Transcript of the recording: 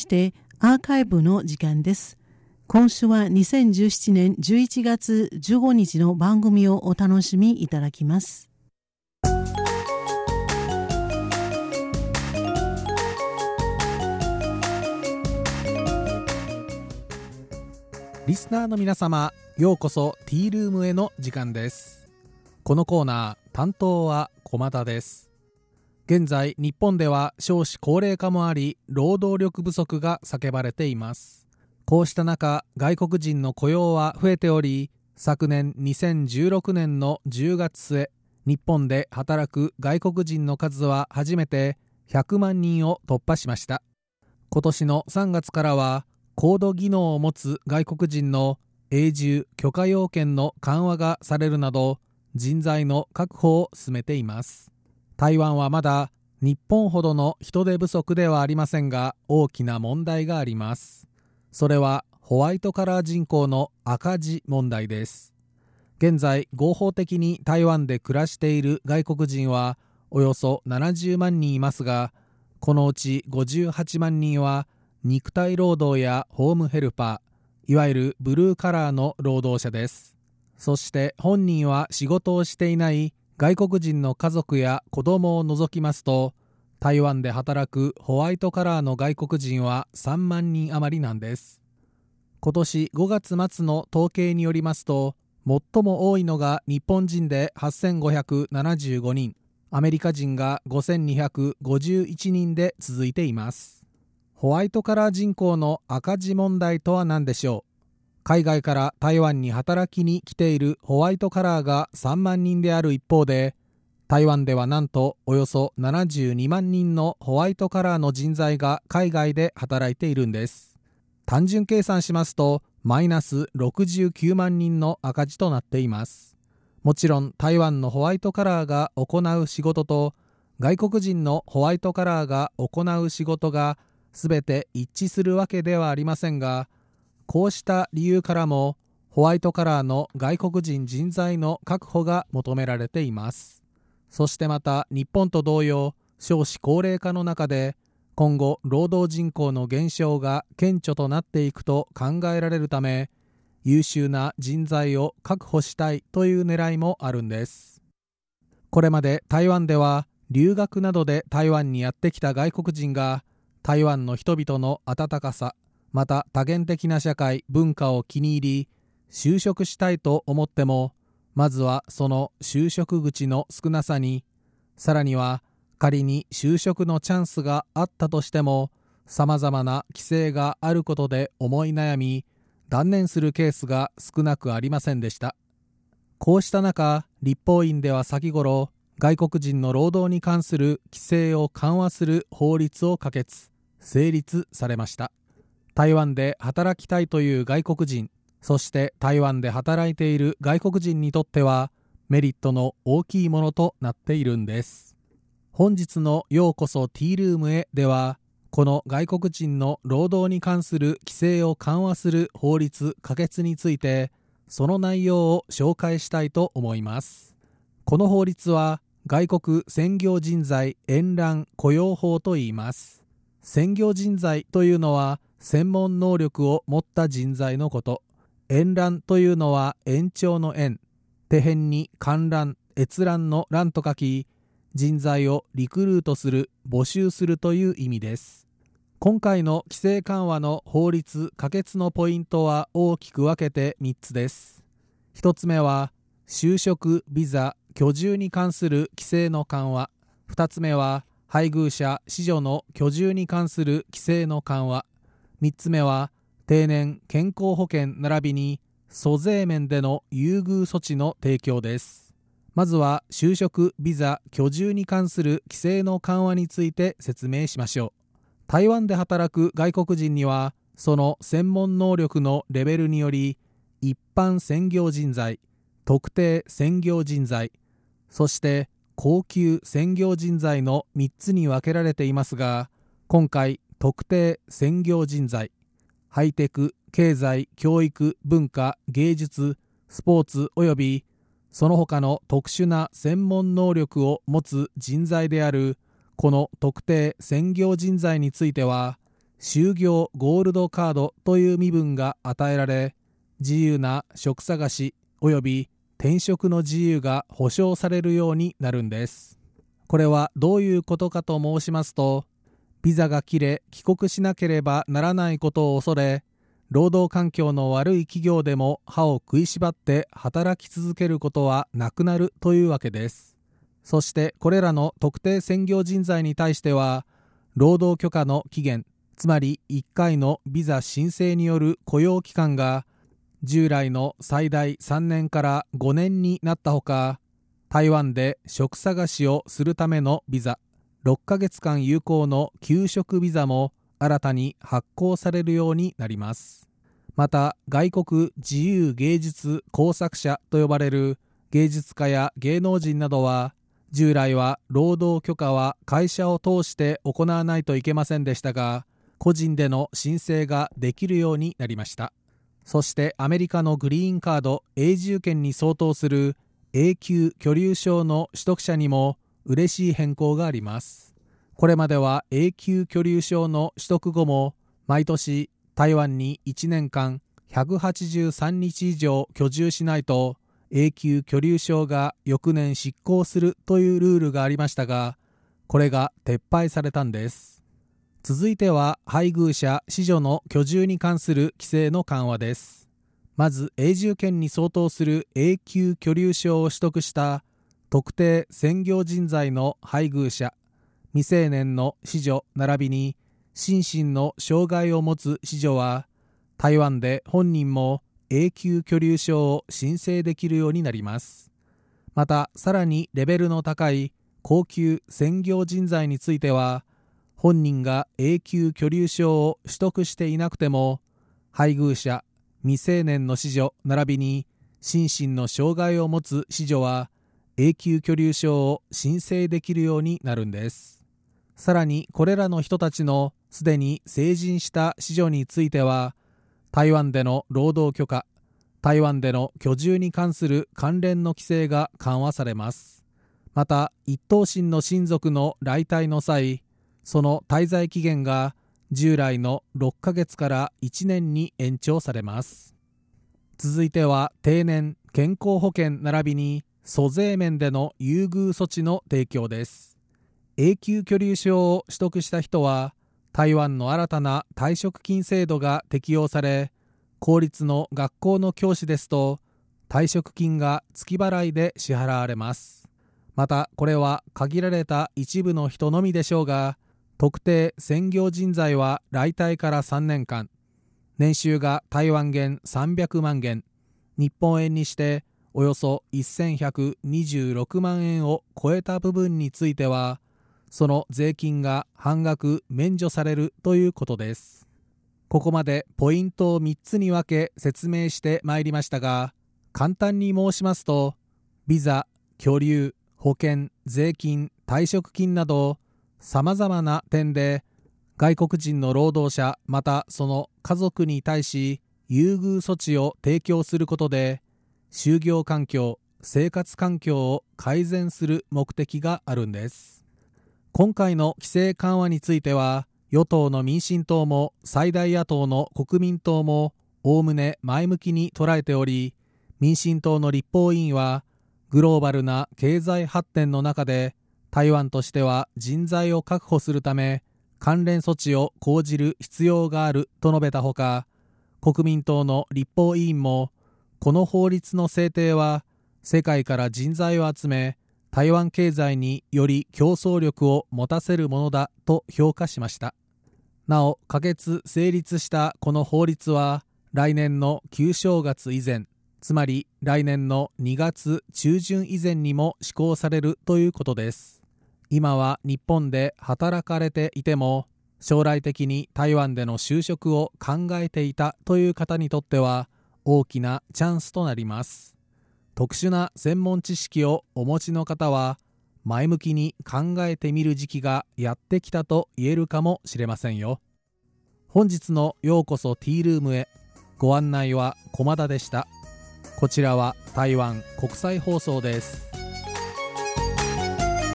してアーカイブの時間です。今週は2017年11月15日の番組をお楽しみいただきます。リスナーの皆様、ようこそティールームへの時間です。このコーナー、担当は駒田です。現在日本では少子高齢化もあり労働力不足が叫ばれています。こうした中外国人の雇用は増えており昨年2016年の10月末日本で働く外国人の数は初めて100万人を突破しました。今年の3月からは高度技能を持つ外国人の永住許可要件の緩和がされるなど人材の確保を進めています。台湾はまだ日本ほどの人手不足ではありませんが大きな問題があります。それはホワイトカラー人口の赤字問題です。現在合法的に台湾で暮らしている外国人はおよそ70万人いますがこのうち58万人は肉体労働やホームヘルパーいわゆるブルーカラーの労働者です。そして本人は仕事をしていない外国人の家族や子供を除きますと台湾で働くホワイトカラーの外国人は3万人余りなんです。今年5月末の統計によりますと最も多いのが日本人で8575人アメリカ人が5251人で続いています。ホワイトカラー人口の赤字問題とは何でしょう？海外から台湾に働きに来ているホワイトカラーが3万人である一方で台湾ではなんとおよそ72万人のホワイトカラーの人材が海外で働いているんです。単純計算しますとマイナス69万人の赤字となっています。もちろん台湾のホワイトカラーが行う仕事と外国人のホワイトカラーが行う仕事が全て一致するわけではありませんがこうした理由からもホワイトカラーの外国人人材の確保が求められています。そしてまた日本と同様少子高齢化の中で今後労働人口の減少が顕著となっていくと考えられるため優秀な人材を確保したいという狙いもあるんです。これまで台湾では留学などで台湾にやってきた外国人が台湾の人々の温かさまた多元的な社会文化を気に入り就職したいと思ってもまずはその就職口の少なさにさらには仮に就職のチャンスがあったとしてもさまざまな規制があることで思い悩み断念するケースが少なくありませんでした。こうした中立法院では先頃外国人の労働に関する規制を緩和する法律を可決成立されました。台湾で働きたいという外国人そして台湾で働いている外国人にとってはメリットの大きいものとなっているんです。本日のようこそティールームへではこの外国人の労働に関する規制を緩和する法律可決についてその内容を紹介したいと思います。この法律は外国専業人材延覧雇用法と言います。専業人材というのは専門能力を持った人材のこと。延覧というのは延長の延手辺に観覧閲覧の欄と書き人材をリクルートする募集するという意味です。今回の規制緩和の法律可決のポイントは大きく分けて3つです。1つ目は就職ビザ居住に関する規制の緩和。2つ目は配偶者子女の居住に関する規制の緩和。3つ目は定年健康保険並びに租税面での優遇措置の提供です。まずは就職ビザ居住に関する規制の緩和について説明しましょう。台湾で働く外国人にはその専門能力のレベルにより一般専業人材特定専業人材そして高級専業人材の3つに分けられていますが今回特定専業人材ハイテク経済教育文化芸術スポーツ及びその他の特殊な専門能力を持つ人材であるこの特定専業人材については就業ゴールドカードという身分が与えられ自由な職探し及び転職の自由が保障されるようになるんです。これはどういうことかと申しますとビザが切れ帰国しなければならないことを恐れ労働環境の悪い企業でも歯を食いしばって働き続けることはなくなるというわけです。そしてこれらの特定専業人材に対しては労働許可の期限つまり1回のビザ申請による雇用期間が従来の最大3年から5年になったほか台湾で職探しをするためのビザ6ヶ月間有効の給食ビザも新たに発行されるようになります。また外国自由芸術工作者と呼ばれる芸術家や芸能人などは従来は労働許可は会社を通して行わないといけませんでしたが個人での申請ができるようになりました。そしてアメリカのグリーンカード永住権に相当する永久居留証の取得者にも嬉しい変更があります。これまでは永久居留証の取得後も毎年台湾に1年間183日以上居住しないと永久居留証が翌年執行するというルールがありましたがこれが撤廃されたんです。続いては配偶者子女の居住に関する規制の緩和です。まず永住権に相当する永久居留証を取得した特定専業人材の配偶者未成年の子女並びに心身の障害を持つ子女は台湾で本人も永久居留証を申請できるようになります。またさらにレベルの高い高級専業人材については本人が永久居留証を取得していなくても配偶者未成年の子女並びに心身の障害を持つ子女は永久居留証を申請できるようになるんです。さらにこれらの人たちのすでに成人した子女については台湾での労働許可台湾での居住に関する関連の規制が緩和されます。また一等身の親族の来隊の際その滞在期限が従来の6ヶ月から1年に延長されます。続いては定年健康保険並びに租税面での優遇措置の提供です。永久居留証を取得した人は台湾の新たな退職金制度が適用され公立の学校の教師ですと退職金が月払いで支払われます。またこれは限られた一部の人のみでしょうが特定専業人材は来隊から3年間。年収が台湾元300万元。日本円にしておよそ1126万円を超えた部分についてはその税金が半額免除されるということです。ここまでポイントを3つに分け説明してまいりましたが簡単に申しますとビザ居留保険税金退職金などさまざまな点で外国人の労働者またその家族に対し優遇措置を提供することで就業環境生活環境を改善する目的があるんです。今回の規制緩和については与党の民進党も最大野党の国民党もおおむね前向きに捉えており民進党の立法委員はグローバルな経済発展の中で台湾としては人材を確保するため関連措置を講じる必要があると述べたほか国民党の立法委員もこの法律の制定は世界から人材を集め台湾経済により競争力を持たせるものだと評価しました。なお可決成立したこの法律は来年の旧正月以前つまり来年の2月中旬以前にも施行されるということです。今は日本で働かれていても将来的に台湾での就職を考えていたという方にとっては大きなチャンスとなります。特殊な専門知識をお持ちの方は前向きに考えてみる時期がやってきたと言えるかもしれませんよ。本日のようこそティールームへ。ご案内は駒田でした。こちらは台湾国際放送です。